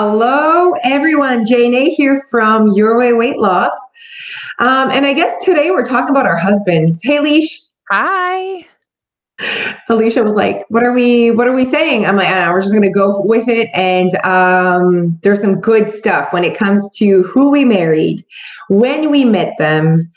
Hello, everyone. Jane A here from Your Way Weight Loss. Um, and I guess today we're talking about our husbands. Hey, Leash. Hi. Alicia was like, "What are we? What are we saying?" I'm like, "I know. We're just gonna go with it." And um, there's some good stuff when it comes to who we married, when we met them,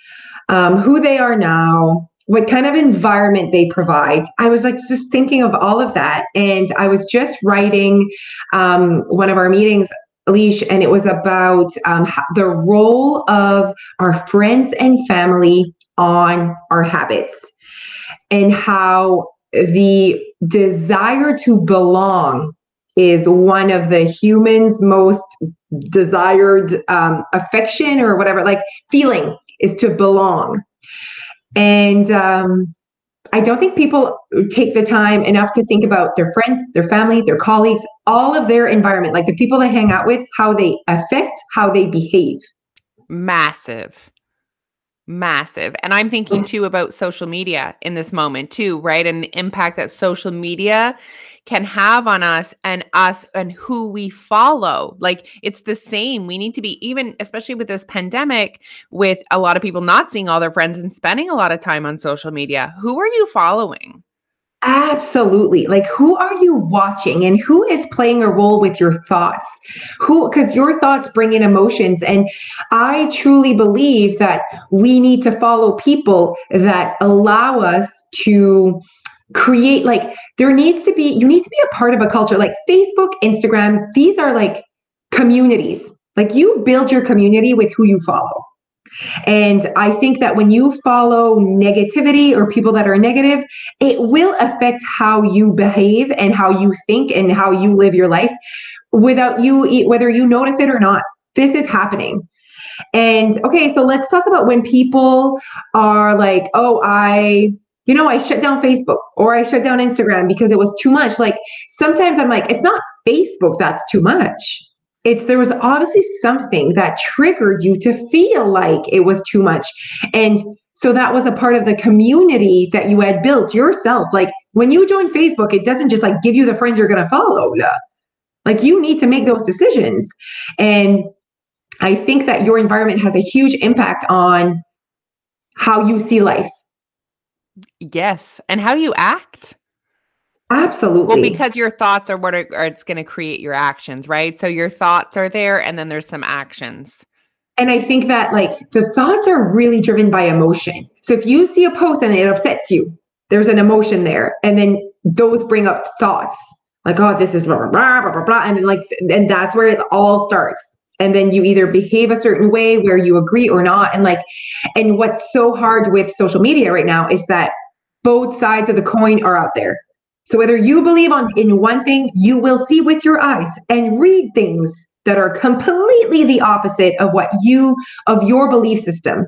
um, who they are now, what kind of environment they provide. I was like just thinking of all of that. And I was just writing um, one of our meetings, Leash, and it was about um, the role of our friends and family on our habits and how the desire to belong is one of the human's most desired um, affection or whatever, like feeling is to belong. And um, I don't think people take the time enough to think about their friends, their family, their colleagues, all of their environment, like the people they hang out with, how they affect how they behave. Massive. Massive. And I'm thinking oh. too about social media in this moment too, right? And the impact that social media can have on us and us and who we follow. Like it's the same. We need to be even especially with this pandemic with a lot of people not seeing all their friends and spending a lot of time on social media. Who are you following? Absolutely. Like, who are you watching and who is playing a role with your thoughts? Who, because your thoughts bring in emotions. And I truly believe that we need to follow people that allow us to create, like, there needs to be, you need to be a part of a culture like Facebook, Instagram. These are like communities. Like, you build your community with who you follow. And I think that when you follow negativity or people that are negative, it will affect how you behave and how you think and how you live your life without you, whether you notice it or not. This is happening. And okay, so let's talk about when people are like, oh, I, you know, I shut down Facebook or I shut down Instagram because it was too much. Like sometimes I'm like, it's not Facebook that's too much it's there was obviously something that triggered you to feel like it was too much. And so that was a part of the community that you had built yourself. Like when you join facebook it doesn't just like give you the friends you're going to follow like you need to make those decisions. And i think that your environment has a huge impact on how you see life. Yes. And how you act Absolutely. Well, because your thoughts are what are, are it's going to create your actions, right? So your thoughts are there and then there's some actions. And I think that like the thoughts are really driven by emotion. So if you see a post and it upsets you, there's an emotion there. And then those bring up thoughts like, oh, this is blah, blah, blah, blah, blah, blah. And then like, and that's where it all starts. And then you either behave a certain way where you agree or not. And like, and what's so hard with social media right now is that both sides of the coin are out there so whether you believe on in one thing, you will see with your eyes and read things that are completely the opposite of what you of your belief system.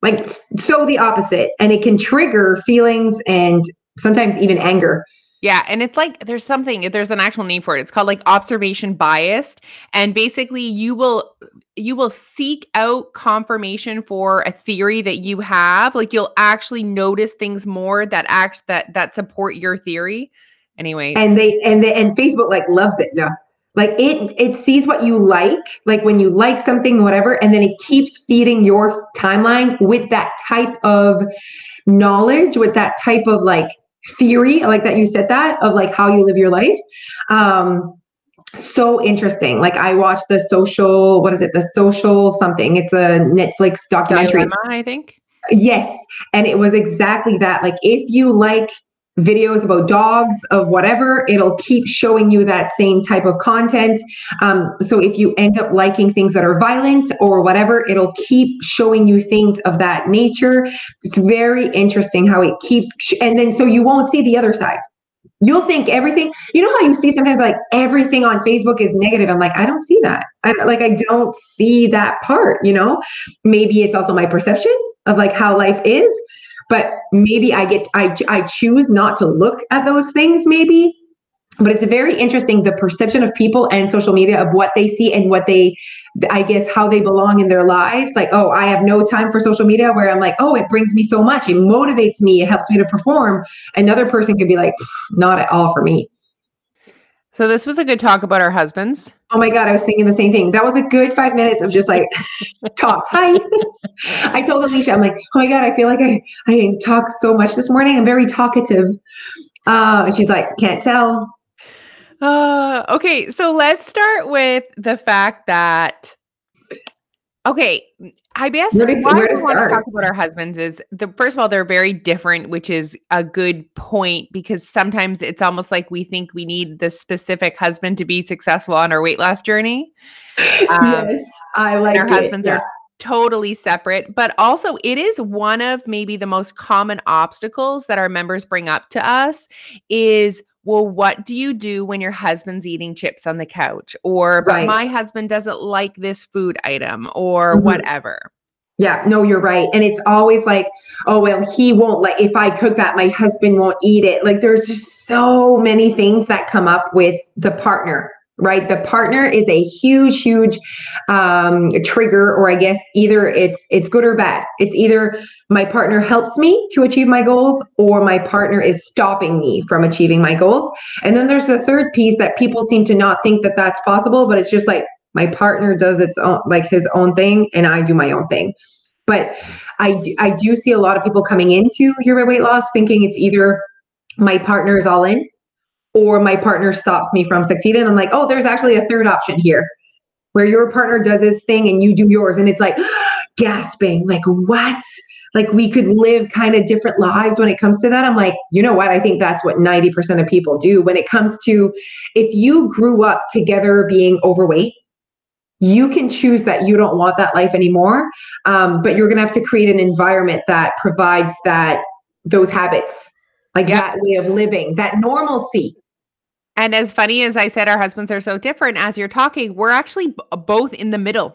Like so the opposite and it can trigger feelings and sometimes even anger. Yeah, and it's like there's something there's an actual name for it. It's called like observation biased and basically you will you will seek out confirmation for a theory that you have. Like you'll actually notice things more that act that that support your theory. Anyway. And they and they and Facebook like loves it. Yeah. Like it it sees what you like, like when you like something, whatever, and then it keeps feeding your timeline with that type of knowledge, with that type of like theory, I like that you said that of like how you live your life. Um, so interesting. Like I watched the social, what is it? The social something. It's a Netflix documentary. Dilemma, I think. Yes. And it was exactly that. Like if you like videos about dogs of whatever it'll keep showing you that same type of content um, so if you end up liking things that are violent or whatever it'll keep showing you things of that nature it's very interesting how it keeps and then so you won't see the other side you'll think everything you know how you see sometimes like everything on facebook is negative? I'm like i don't see that. I, like i don't see that part you know? Maybe it's also my perception of like how life is but maybe I get I I choose not to look at those things maybe but it's very interesting the perception of people and social media of what they see and what they i guess how they belong in their lives like oh i have no time for social media where i'm like oh it brings me so much it motivates me it helps me to perform another person could be like not at all for me so this was a good talk about our husbands Oh my God, I was thinking the same thing. That was a good five minutes of just like talk. Hi. I told Alicia, I'm like, oh my God, I feel like I, I talk so much this morning. I'm very talkative. Uh, and she's like, can't tell. Uh, okay, so let's start with the fact that okay, I guess Where to- why where we want to talk about our husbands is the first of all they're very different, which is a good point because sometimes it's almost like we think we need the specific husband to be successful on our weight loss journey. Um, yes, I like our husbands Yeah. are totally separate but also it is one of maybe the most common obstacles that our members bring up to us is well what do you do when your husband's eating chips on the couch or but my husband doesn't like this food item or Mhm. whatever Yeah, no, you're right. And it's always like, oh, well, he won't like, if I cook that, my husband won't eat it. Like, there's just so many things that come up with the partner, right? The partner is a huge, huge um, trigger, or I guess either it's it's good or bad. It's either my partner helps me to achieve my goals, or my partner is stopping me from achieving my goals. And then there's the third piece that people seem to not think that that's possible, but it's just like my partner does its own like his own thing and i do my own thing but i do, i do see a lot of people coming into Your Way Weight Loss thinking it's either my partner is all in or my partner stops me from succeeding i'm like oh there's actually a third option here where your partner does his thing and you do yours and it's like gasping like what? Like we could live kind of different lives when it comes to that. I'm like you know what? I think that's what 90% of people do when it comes to if you grew up together being overweight you can choose that you don't want that life anymore um, but you're going to have to create an environment that provides that those habits like Yeah. that way of living that normalcy and as funny as i said our husbands are so different as you're talking we're actually b- both in the middle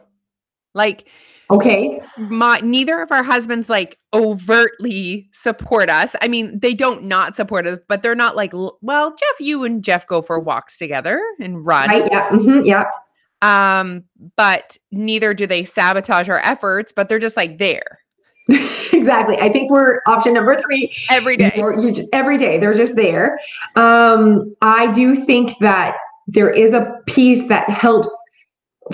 like okay my neither of our husbands like overtly support us. I mean, they don't not support us, but they're not like, well, Jeff, you and Jeff go for walks together and run. right yeah mhm, yeah Um, but neither do they sabotage our efforts, but they're just like there exactly. I think we're option number three. Every day. Or you ju- every day they're just there. Um i do think that there is a piece that helps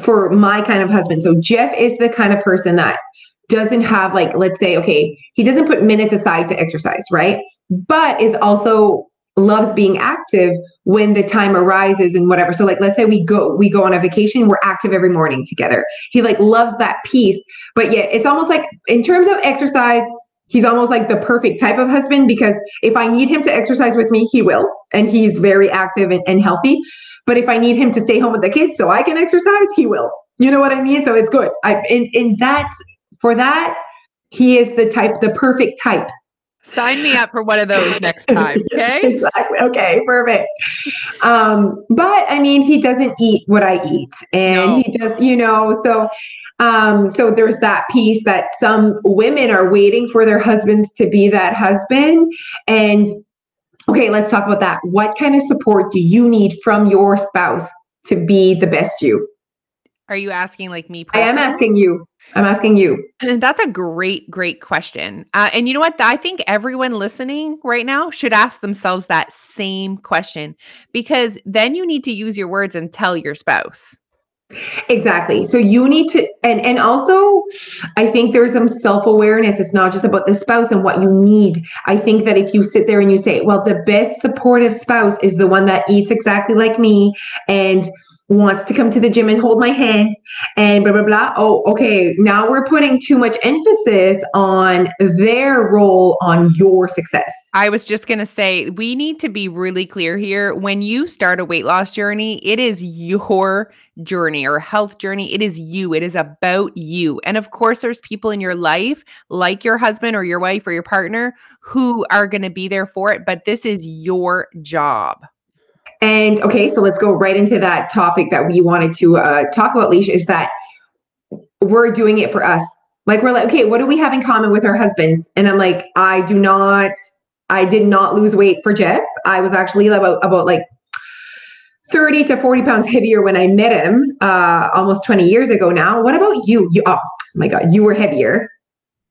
for my kind of husband. So jeff is the kind of person that doesn't have like let's say okay he doesn't put minutes aside to exercise right? But is also loves being active when the time arises and whatever so like let's say we go we go on a vacation we're active every morning together he like loves that piece but yet it's almost like in terms of exercise he's almost like the perfect type of husband because if I need him to exercise with me, he will, and he's very active and, and healthy. But if I need him to stay home with the kids so I can exercise, he will. You know what I mean? So it's good. I and, and that's for that, he is the type, the perfect type. Sign me up for one of those next time. Okay. exactly. Okay, perfect. Um, but I mean, he doesn't eat what I eat, and No. he does, you know, so um, so there's that piece that some women are waiting for their husbands to be that husband. And okay, let's talk about that. What kind of support do you need from your spouse to be the best you? Are you asking like me? I am asking you. I'm asking you. That's a great, great question. Uh, and you know what? I think everyone listening right now should ask themselves that same question because then you need to use your words and tell your spouse. Exactly. So you need to, and and also, I think there's some self awareness. It's not just about the spouse and what you need. I think that if you sit there and you say, well, the best supportive spouse is the one that eats exactly like me and wants to come to the gym and hold my hand and blah blah blah. Oh, okay. Now we're putting too much emphasis on their role on your success. I was just going to say, we need to be really clear here. When you start a weight loss journey, it is your journey or health journey. It is you, it is about you. And of course, there's people in your life, like your husband or your wife or your partner, who are going to be there for it. But this is your job. And okay, so let's go right into that topic that we wanted to uh, talk about, Leisha, is that we're doing it for us. Like we're like, okay, what do we have in common with our husbands? And I'm like, I do not, I did not lose weight for Jeff. I was actually about about like 30 to 40 pounds heavier when I met him uh, almost 20 years ago now. What about you? You oh my god, you were heavier.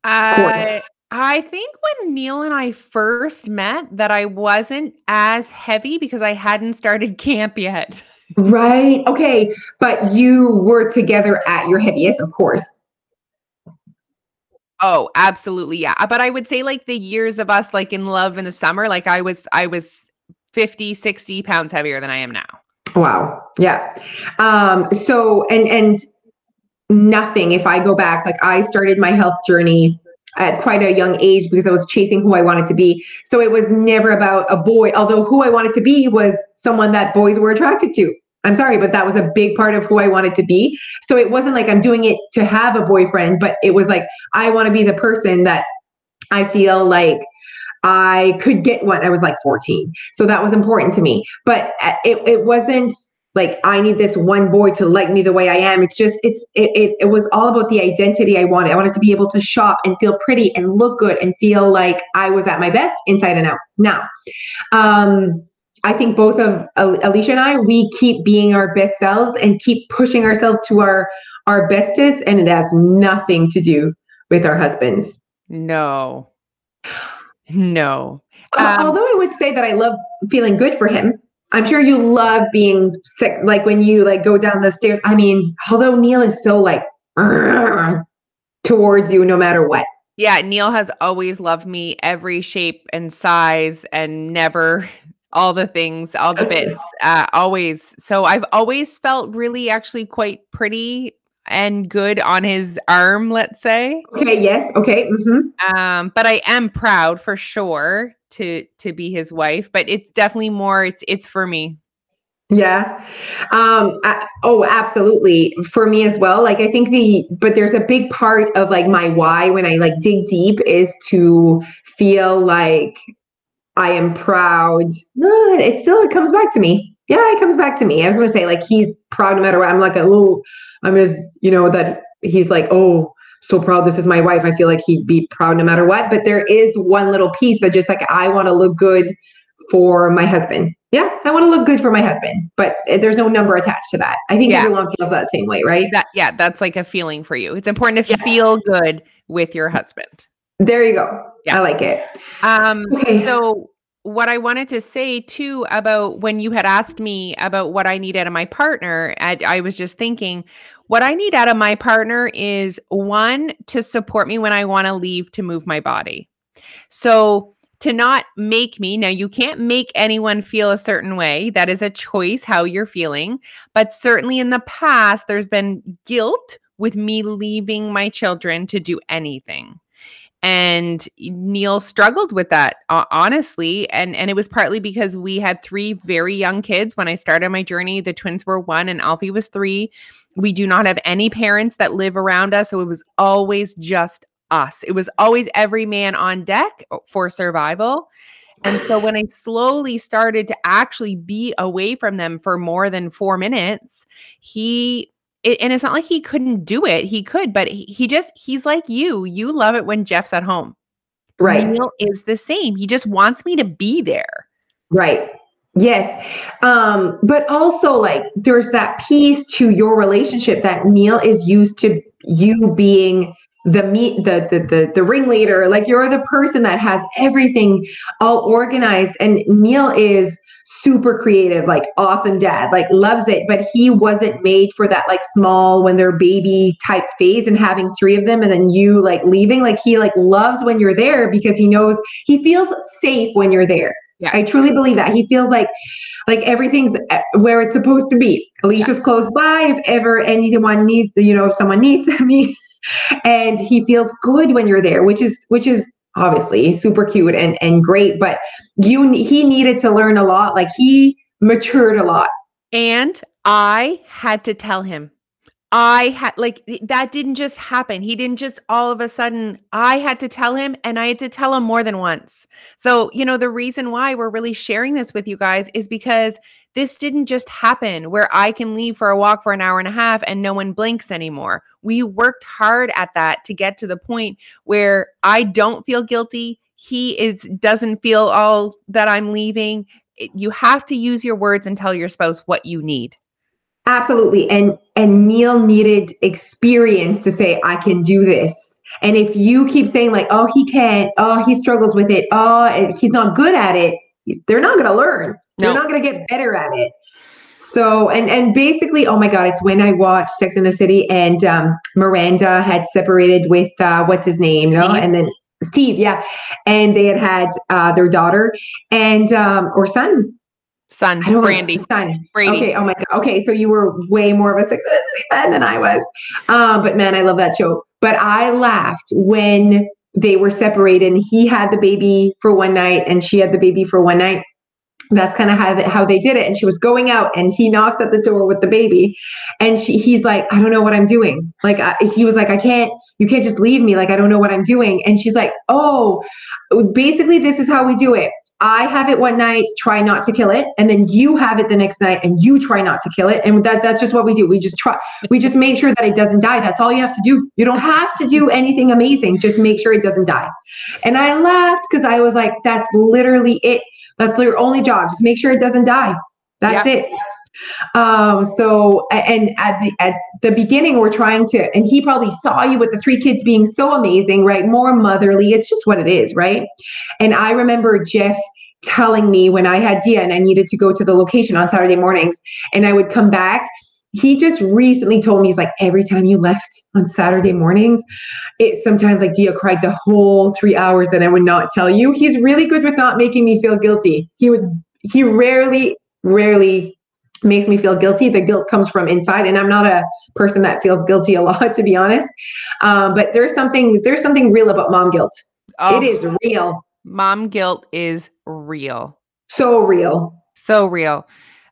I I think when Neil and I first met that I wasn't as heavy because I hadn't started camp yet. Right. Okay. But you were together at your heaviest, of course. Oh, absolutely, yeah, uh, but I would say, like, the years of us, like, in love in the summer, like, I was I was 50, 60 pounds heavier than I am now. Wow. Yeah. Um, so and and nothing if I go back, like I started my health journey at quite a young age because I was chasing who I wanted to be. So it was never about a boy, although who I wanted to be was someone that boys were attracted to. I'm sorry, but that was a big part of who I wanted to be. So it wasn't like I'm doing it to have a boyfriend, but it was like I want to be the person that I feel like I could get one. I was like 14. So that was important to me. But uh, it, it wasn't like I need this one boy to like me the way I am. It's just it's it, it, it was all about the identity I wanted. I wanted to be able to shop and feel pretty and look good and feel like I was at my best inside and out. Now, um, I think both of Alicia and I, we keep being our best selves and keep pushing ourselves to our our bestest, and it has nothing to do with our husbands. No, no. Um, Although I would say that I love feeling good for him. I'm sure you love being sick, like when you like go down the stairs. I mean, although Neil is so like towards you no matter what. Yeah, Neil has always loved me every shape and size and never all the things, all the bits, uh, always. So I've always felt really actually quite pretty and good on his arm, let's say. Okay, yes, okay. Mm-hmm. Um, but I am proud for sure to to be his wife, but it's definitely more it's it's for me. Yeah. Um I, oh, absolutely. For me as well. Like I think the but there's a big part of like my why when I like dig deep is to feel like I am proud. No, it still it comes back to me. Yeah, it comes back to me. I was gonna say like he's proud no matter what. I'm like a little I'm just, you know, that he's like, oh, so proud this is my wife. I feel like he'd be proud no matter what. But there is one little piece that just like I want to look good for my husband. Yeah, I want to look good for my husband, but there's no number attached to that. I think yeah. everyone feels that same way, right? That yeah, that's like a feeling for you. It's important to yeah. feel good with your husband. There you go. Yeah. I like it. Um, okay. So what I wanted to say too about when you had asked me about what I need out of my partner, I, I, was just thinking, what I need out of my partner is one to support me when I want to leave to move my body. So to not make me, now you can't make anyone feel a certain way. That is a choice how you're feeling. But certainly in the past, there's been guilt with me leaving my children to do anything and Neil struggled with that honestly and and it was partly because we had three very young kids. When I started my journey the twins were 1 and Alfie was 3 we do not have any parents that live around us so it was always just us. It was always every man on deck uh, for survival. And so when I slowly started to actually be away from them for more than 4 minutes he it, and it's not like he couldn't do it. He could, but he, he just he's like you. You love it when Jeff's at home. Right. Neil is the same. He just wants me to be there. Right. Yes. Um, but also like there's that piece to your relationship that Neil is used to you being the meet the, the the the ringleader like you're the person that has everything all organized and Neil is super creative, like awesome dad, like loves it. But he wasn't made for that like small when they're baby type phase and having three of them and then you like leaving. Like he like loves when you're there because he knows he feels safe when you're there. Yeah. I truly believe that. He feels like like everything's uh, where it's supposed to be. Alicia's yeah. close by if ever anyone needs, you know, if someone needs me. and he feels good when you're there, which is which is obviously super cute and and great but you he needed to learn a lot like he matured a lot. And i had to tell him I had like that didn't just happen. He didn't just all of a sudden, I had to tell him and I had to tell him more than once. So, you know, the reason why we're really sharing this with you guys is because this didn't just happen where I can leave for a walk for an hour and a half and no one blinks anymore. We worked hard at that to get to the point where I don't feel guilty. He is doesn't feel all that I'm leaving. You have to use your words and tell your spouse what you need. Absolutely. And and Neil needed experience to say, I can do this. And if you keep saying like, oh, he can't, oh, he struggles with it, oh, he's not good at it, they're not going to learn. No. They're not going to get better at it. So and and basically, oh my god, it's when I watched Sex in the City and um, Miranda had separated with uh, what's his name, no, and then Steve, yeah, and they had had uh, their daughter and um, or son. Son, I don't Brandy, know, son. Brady. Okay. Oh my god. Okay, so you were way more of a Sex and the City fan than I was. Um, but man, I love that show. But I laughed when they were separated and he had the baby for one night and she had the baby for one night that's kind of how, they, how they did it and she was going out and he knocks at the door with the baby and she, he's like i don't know what i'm doing like I, he was like i can't you can't just leave me like i don't know what i'm doing and she's like oh basically this is how we do it I have it one night, try not to kill it, and then you have it the next night and you try not to kill it. And that that's just what we do. We just try we just make sure that it doesn't die. That's all you have to do. You don't have to do anything amazing. Just make sure it doesn't die. And I laughed because I was like, that's literally it. That's your only job. Just make sure it doesn't die. That's Yeah. it. Um, so and at the at the beginning we're trying to and he probably saw you with the three kids being so amazing, right? More motherly. It's just what it is, right? And I remember Jeff telling me when I had Dia and I needed to go to the location on Saturday mornings and I would come back. He just recently told me he's like every time you left on Saturday mornings, it sometimes like Dia cried the whole three hours and I would not tell you. He's really good with not making me feel guilty. He would he rarely, rarely makes me feel guilty. The guilt comes from inside, and I'm not a person that feels guilty a lot, to be honest. Um, but there's something there's something real about mom guilt. Oh, It is real, mom guilt is real. so real. So real.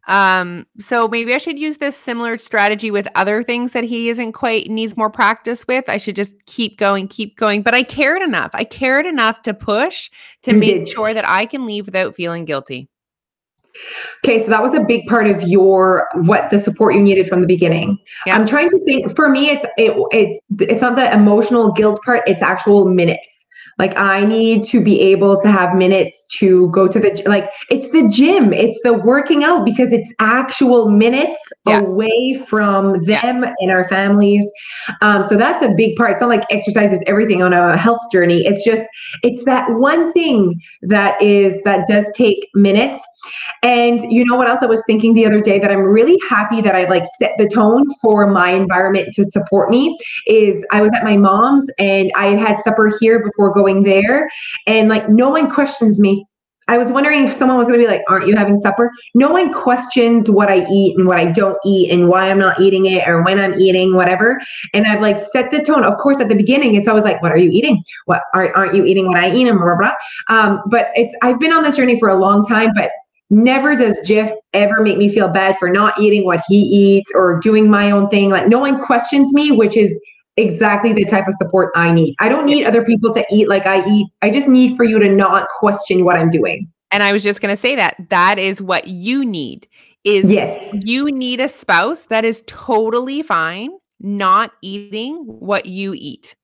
Um, so maybe I should use this similar strategy with other things that he isn't quite needs more practice with. I should just keep going, keep going. But I cared enough. I cared enough to push to You make did. sure that I can leave without feeling guilty. Okay, so that was a big part of your what the support you needed from the beginning. Yeah. I'm trying to think. For me, it's it, it's it's not the emotional guilt part. It's actual minutes. Like I need to be able to have minutes to go to the like it's the gym, it's the working out because it's actual minutes Yeah. away from Yeah. them and our families. Um, so that's a big part. It's not like exercise is everything on a health journey. It's just it's that one thing that is that does take minutes. And you know what else I was thinking the other day that I'm really happy that I like set the tone for my environment to support me is I was at my mom's and I had had supper here before going there and like no one questions me. I was wondering if someone was going to be like, "Aren't you having supper?" No one questions what I eat and what I don't eat and why I'm not eating it or when I'm eating whatever. And I've like set the tone. Of course, at the beginning, it's always like, "What are you eating? What are, aren't you eating what I eat?" and blah blah. blah. Um, but it's I've been on this journey for a long time, but never does Jeff ever make me feel bad for not eating what he eats or doing my own thing. Like no one questions me, which is exactly the type of support I need. I don't need other people to eat like I eat. I just need for you to not question what I'm doing. And I was just going to say that that is what you need is Yes. you need a spouse that is totally fine not eating what you eat.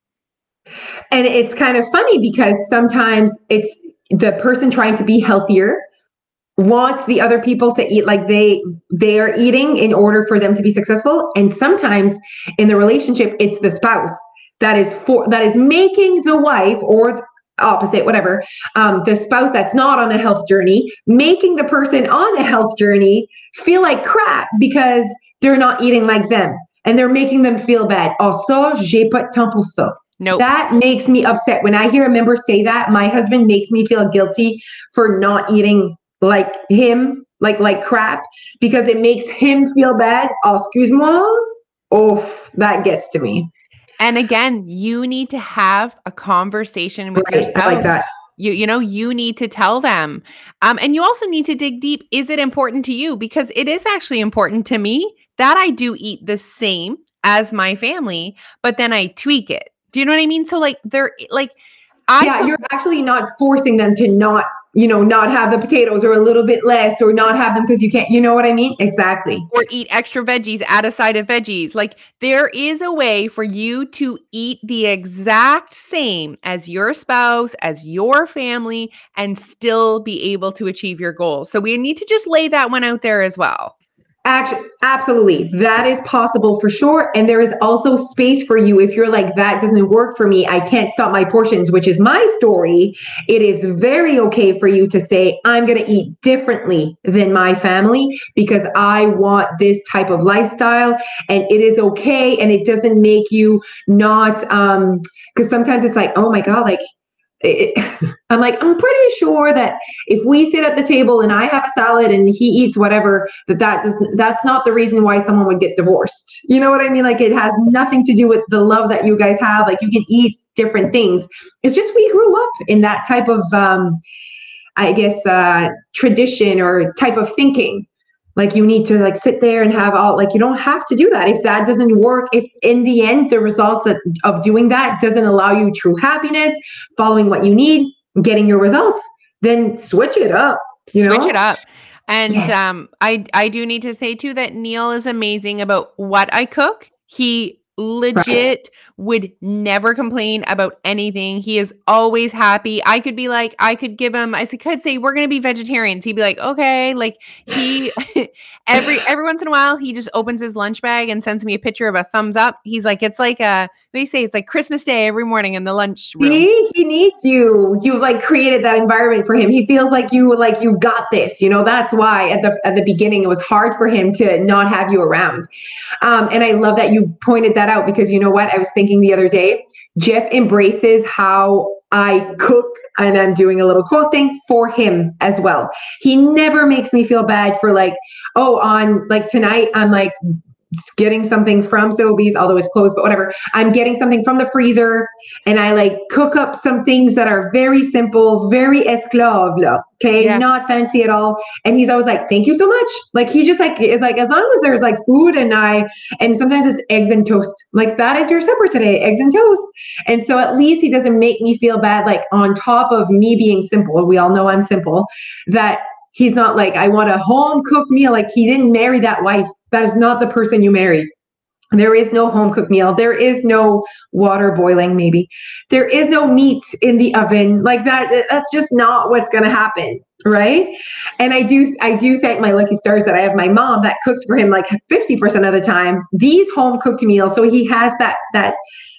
And it's kind of funny because sometimes it's the person trying to be healthier wants the other people to eat like they they are eating in order for them to be successful and sometimes in the relationship it's the spouse that is for that is making the wife or opposite whatever um, the spouse that's not on a health journey making the person on a health journey feel like crap because they're not eating like them and they're making them feel bad also j'ai pas de temps pour ça Nope. that makes me upset. When I hear a member say that, my husband makes me feel guilty for not eating like him, like like crap, because it makes him feel bad. Oh, excuse moi. Oh, that gets to me. and again, you need to have a conversation with your Right. spouse. I like that. You you know, you need to tell them. Um and you also need to dig deep. Is it important to you? Because it is actually important to me that I do eat the same as my family, but then I tweak it. Do you know what I mean? So like they're like I yeah, you're actually not forcing them to not, you know, not have the potatoes or a little bit less or not have them because you can't. You know what I mean? Exactly. or eat extra veggies, add a side of veggies. Like there is a way for you to eat the exact same as your spouse, as your family, and still be able to achieve your goals. So we need to just lay that one out there as well. Actually, absolutely. That is possible for sure. And there is also space for you if you're like, that doesn't work for me. I can't stop my portions, which is my story. It is very okay for you to say, I'm going to eat differently than my family because I want this type of lifestyle. And it is okay. And it doesn't make you not, um, because sometimes it's like, oh my God, like it, I'm like, I'm pretty sure that if we sit at the table and I have a salad and he eats whatever, that that does that's not the reason why someone would get divorced. You know what I mean? Like it has nothing to do with the love that you guys have. Like you can eat different things. It's just we grew up in that type of, um, I guess, uh, tradition or type of thinking like you need to like sit there and have all like you don't have to do that if that doesn't work if in the end the results that of doing that doesn't allow you true happiness following what you need getting your results then switch it up you switch know? it up and Yes. um i i do need to say too that neil is amazing about what i cook he legit would never complain about anything. He is always happy. I could be like i could give him i could say we're gonna be vegetarians. He'd be like okay. Like he every every once in a while he just opens his lunch bag and sends me a picture of a thumbs up. He's like it's like a what do you say? It's like christmas day every morning in the lunch room See, he needs you. You've like created that environment for him. He feels like you like you've got this. You know, that's why at the at the beginning it was hard for him to not have you around. Um, and I love that you pointed that out because you know what? I was thinking the other day, Jeff embraces how I cook, and I'm doing a little quote thing for him as well. He never makes me feel bad for like, oh, on like tonight, I'm like getting something from Sobeys, although it's closed, but whatever. I'm getting something from the freezer and I like cook up some things that are very simple, very esclave, okay, Yeah. not fancy at all. And he's always like, "Thank you so much." Like he just like is like as long as there's like food and I and sometimes it's eggs and toast. Like that is your supper today, eggs and toast. And so at least he doesn't make me feel bad like on top of me being simple. We all know I'm simple that he's not like I want a home cooked meal like he didn't marry that wife. That is not the person you married. There is no home cooked meal. There is no water boiling, maybe. There is no meat in the oven. Like that, that's just not what's gonna happen. Right. And I do I do thank my lucky stars that I have my mom that cooks for him like 50% of the time, these home cooked meals. So he has that that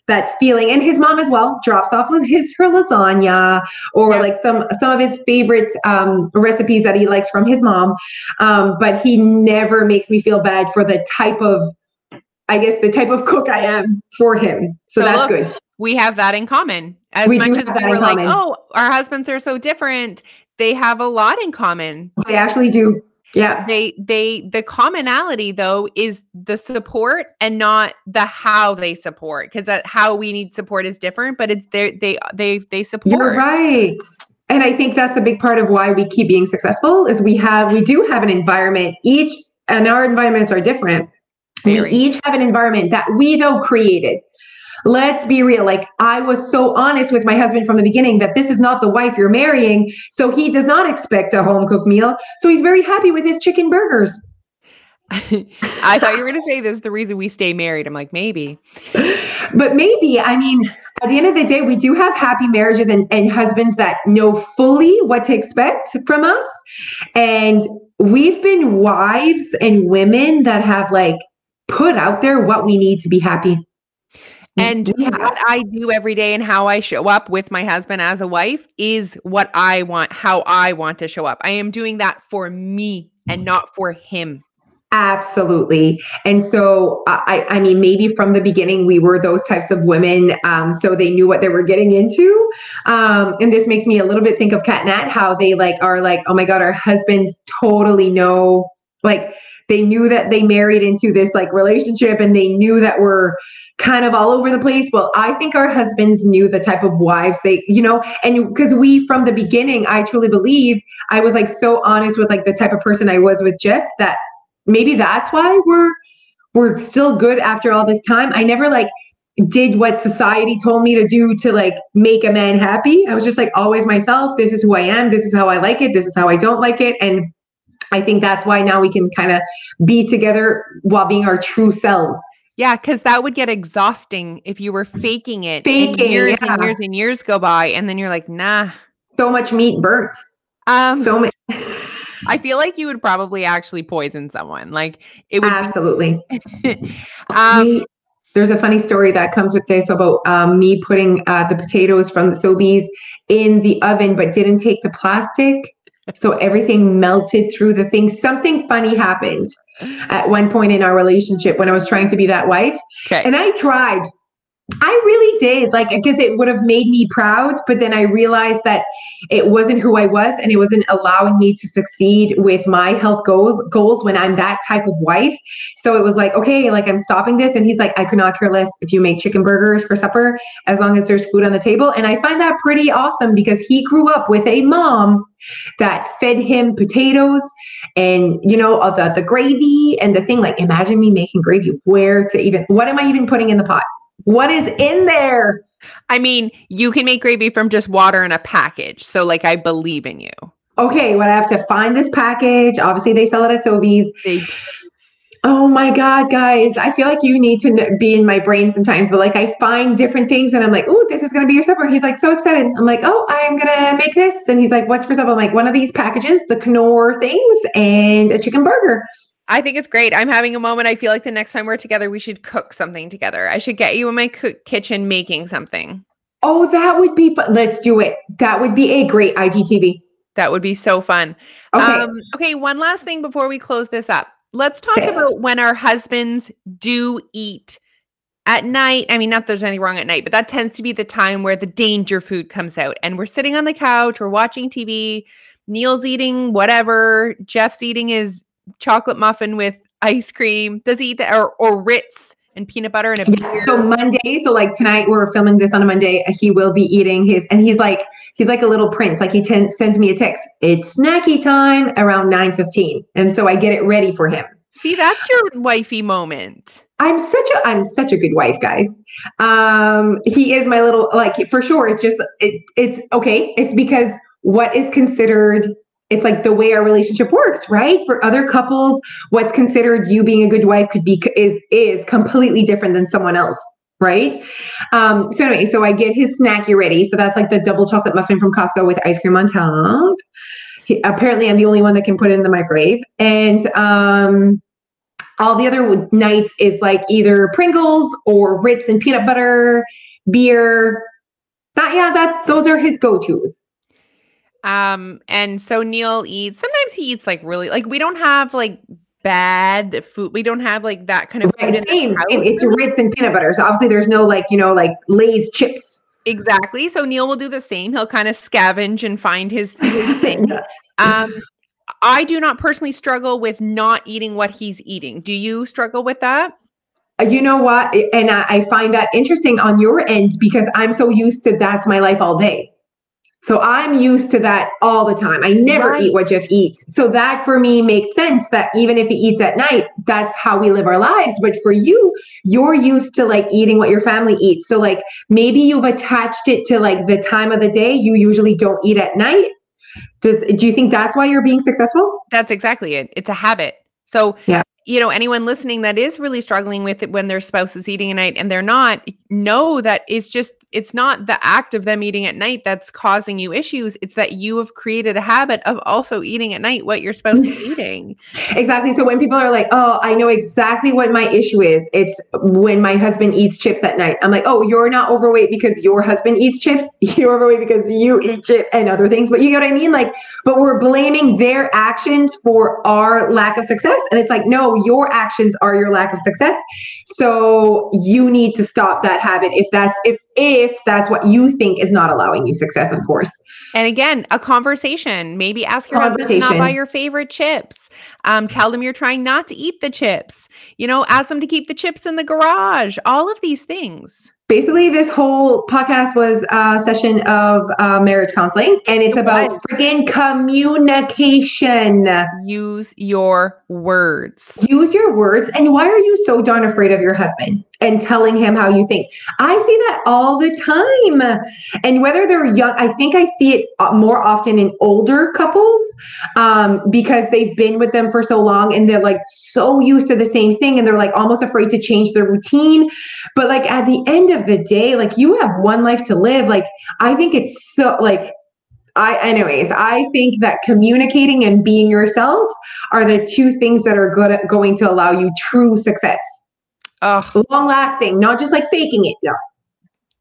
that feeling. And his mom as well drops off his her lasagna or Yeah. like some some of his favorite um, recipes that he likes from his mom. Um, but he never makes me feel bad for the type of I guess the type of cook I am for him. So, So that's look, good. we have that in common. As We much as we were like, common. oh, our husbands are so different, they have a lot in common. I actually do. Yeah. They they the commonality though is the support and not the how they support because that how we need support is different, but it's their they they they support. You're right. And I think that's a big part of why we keep being successful is we have we do have an environment each and our environments are different. Very. We each have an environment that we though created. Let's be real. Like I was so honest with my husband from the beginning that this is not the wife you're marrying. So he does not expect a home cooked meal. So he's very happy with his chicken burgers. I thought you were gonna say this is the reason we stay married. I'm like, maybe. but maybe i mean at the end of the day we do have happy marriages and, and husbands that know fully what to expect from us and we've been wives and women that have like put out there what we need to be happy And We what I do every day and how I show up with my husband as a wife is what I want, how I want to show up. I am doing that for me and not for him. Absolutely. And so, I, I mean, maybe from the beginning, we were those types of women. Um, so they knew what they were getting into. Um, and this makes me a little bit think of Cat Nat, how they like are like, oh my God, our husbands totally know, like, they knew that they married into this like relationship and they knew that we're kind of all over the place. Well, I think our husbands knew the type of wives they, you know, and because we from the beginning, I truly believe I was like so honest with like the type of person I was with Jeff that maybe that's why we're we're still good after all this time. I never like did what society told me to do to like make a man happy. I was just like always myself. This is who I am. This is how I like it. This is how I don't like it. And I think that's why now we can kind of be together while being our true selves. Yeah, because that would get exhausting if you were faking it. and Faking, years yeah. and years and years go by, and then you're like, nah. So much meat burnt. Um, So much. I feel like you would probably actually poison someone. Like it would Absolutely. Be, um, We- there's a funny story that comes with this about um, me putting uh, the potatoes from the Sobeys in the oven, but didn't take the plastic. So everything melted through the thing. Something funny happened at one point in our relationship when I was trying to be that wife. okay. And I tried. I really did, like, because it would have made me proud. But then I realized that it wasn't who I was, and it wasn't allowing me to succeed with my health goals. Goals when I'm that type of wife. So it was like, okay, like I'm stopping this. And he's like, I could not care less if you make chicken burgers for supper, as long as there's food on the table. And I find that pretty awesome because he grew up with a mom that fed him potatoes and you know the the gravy and the thing. Like, imagine me making gravy. Where to even? What am I even putting in the pot? What is in there? I mean, you can make gravy from just water in a package. So like I believe in you. Okay, well, I have to find this package. Obviously, they sell it at. They Oh my God, guys. I feel like you need to be in my brain sometimes, but like I find different things and I'm like, oh, this is going to be your supper. He's like, so excited. I'm like, oh, I'm going to make this. And he's like, what's for supper? I'm like, one of these packages, the Knorr things, and a chicken burger. I think it's great. I'm having a moment. I feel like the next time we're together, we should cook something together. I should get you in my cook kitchen making something. Oh, that would be fun. Let's do it. That would be a great IGTV. That would be so fun. Okay. Um, okay, one last thing before we close this up. Let's talk Okay. about when our husbands do eat at night. I mean, not that there's anything wrong at night, but that tends to be the time where the danger food comes out. And we're sitting on the couch, we're watching TV. Neil's eating whatever. Jeff's eating his chocolate muffin with ice cream. Does he eat that or, or Ritz and peanut butter and a beer? so Monday, so like tonight we're filming this on a Monday. He will be eating his, and he's like he's like a little prince. Like he ten, sends me a text. It's snacky time around nine fifteen, and so I get it ready for him. See, that's your wifey moment. I'm such a I'm such a good wife, guys. Um, he is my little like for sure. It's just it, it's okay. It's because what is considered it's like the way our relationship works, right? For other couples, what's considered you being a good wife could be is is completely different than someone else, right? Um, so anyway, so I get his snacky ready. So that's like the double chocolate muffin from Costco with ice cream on top. He, apparently, I'm the only one that can put it in the microwave, and um, all the other nights is like either Pringles or Ritz and peanut butter, beer. That yeah, that those are his go-tos. Um, and so Neil eats. Sometimes he eats like really like we don't have like bad food. We don't have like that kind of food Right, same, same. It's. Ritz and peanut butter. So obviously there's no like, you know, like Lay's chips. exactly. So Neil will do the same. He'll kind of scavenge and find his, his thing. Um, I do not personally struggle with not eating what he's eating. Do you struggle with that? Uh, You know what? And I, I find that interesting on your end because I'm so used to that's my life all day. So I'm used to that all the time. I never Right. eat what Jeff eats. So that for me makes sense that even if he eats at night, that's how we live our lives. But for you, you're used to like eating what your family eats. So like maybe you've attached it to like the time of the day you usually don't eat at night. Does do you think that's why you're being successful? That's exactly it. It's a habit. So, Yeah. you know, anyone listening that is really struggling with it when their spouse is eating at night and they're not, know that it's just, it's not the act of them eating at night that's causing you issues. It's that you have created a habit of also eating at night what you're supposed to be eating. Exactly. So when people are like, "Oh, I know exactly what my issue is," it's when my husband eats chips at night. I'm like, "Oh, you're not overweight because your husband eats chips. You're overweight because you eat chip and other things." But you know what I mean? Like, but we're blaming their actions for our lack of success, and it's like, no, your actions are your lack of success. So you need to stop that habit if that's if if that's what you think is not allowing you success, of course. And again, a conversation. Maybe ask your husband to not buy your favorite chips. Um, tell them you're trying not to eat the chips. You know, ask them to keep the chips in the garage. All of these things. basically this whole podcast was a session of uh, marriage counseling and it's It about was. freaking communication Use your words. use your words and why are you so darn afraid of your husband and telling him how you think. I see that all the time. And whether they're young i think i see it uh, more often in older couples um, because they've been with them for so long and they're like so used to the same thing and they're like almost afraid to change their routine. But like at the end of the day like you have one life to live. Like i think it's so like I, anyways, I think that communicating and being yourself are the two things that are good going to allow you true success, Oh, long lasting, not just like faking it. Yeah.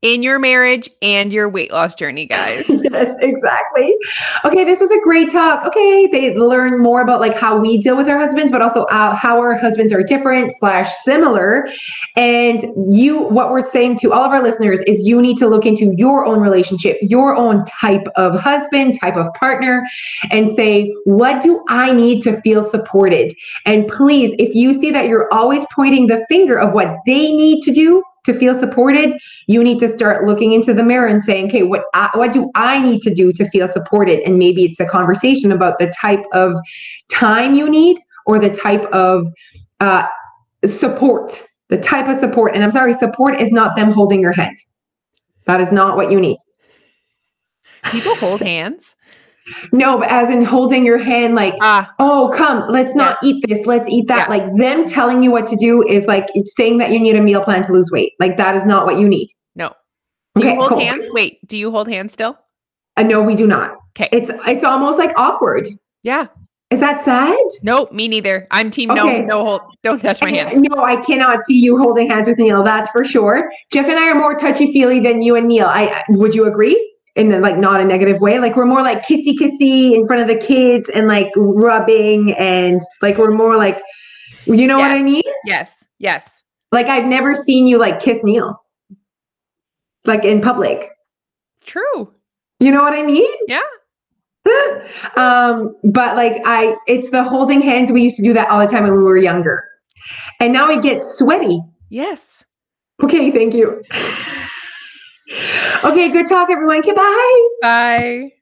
in your marriage and your weight loss journey, guys. Yes, exactly. Okay, this was a great talk. Okay, they learn more about like how we deal with our husbands, but also uh, how our husbands are different slash similar. And you, what we're saying to all of our listeners is, you need to look into your own relationship, your own type of husband, type of partner, and say, what do I need to feel supported? And please, if you see that you're always pointing the finger of what they need to do to feel supported, you need to start looking into the mirror and saying, okay, what I, what do I need to do to feel supported? And maybe it's a conversation about the type of time you need or the type of uh, support, the type of support. And I'm sorry, support is not them holding your hand. That is not what you need. People hold hands. No, but as in holding your hand, like, Ah, oh, come, let's not eat this, let's eat that. Yeah. Like them telling you what to do is like it's saying that you need a meal plan to lose weight. Like that is not what you need. no. Do Okay, you hold cool. hands? Wait, do you hold hands still? Uh, no, we do not. 'Kay. It's it's almost like awkward. Yeah. Is that sad? No, me neither. I'm team Okay. no, no hold. Don't touch my hand. No, I cannot see you holding hands with Neil. That's for sure. Jeff and I are more touchy feely than you and Neil. I- would you agree? In a, like not a negative way. Like we're more like kissy kissy in front of the kids and like rubbing and like we're more like, you know what I mean? Yes. Yes. Like I've never seen you like kiss Neil, like in public. True. You know what I mean? Yeah. um, but like I, it's the holding hands. We used to do that all the time when we were younger, and now it gets sweaty. Yes. Okay, thank you. Okay, good talk, everyone. Okay, bye. Bye.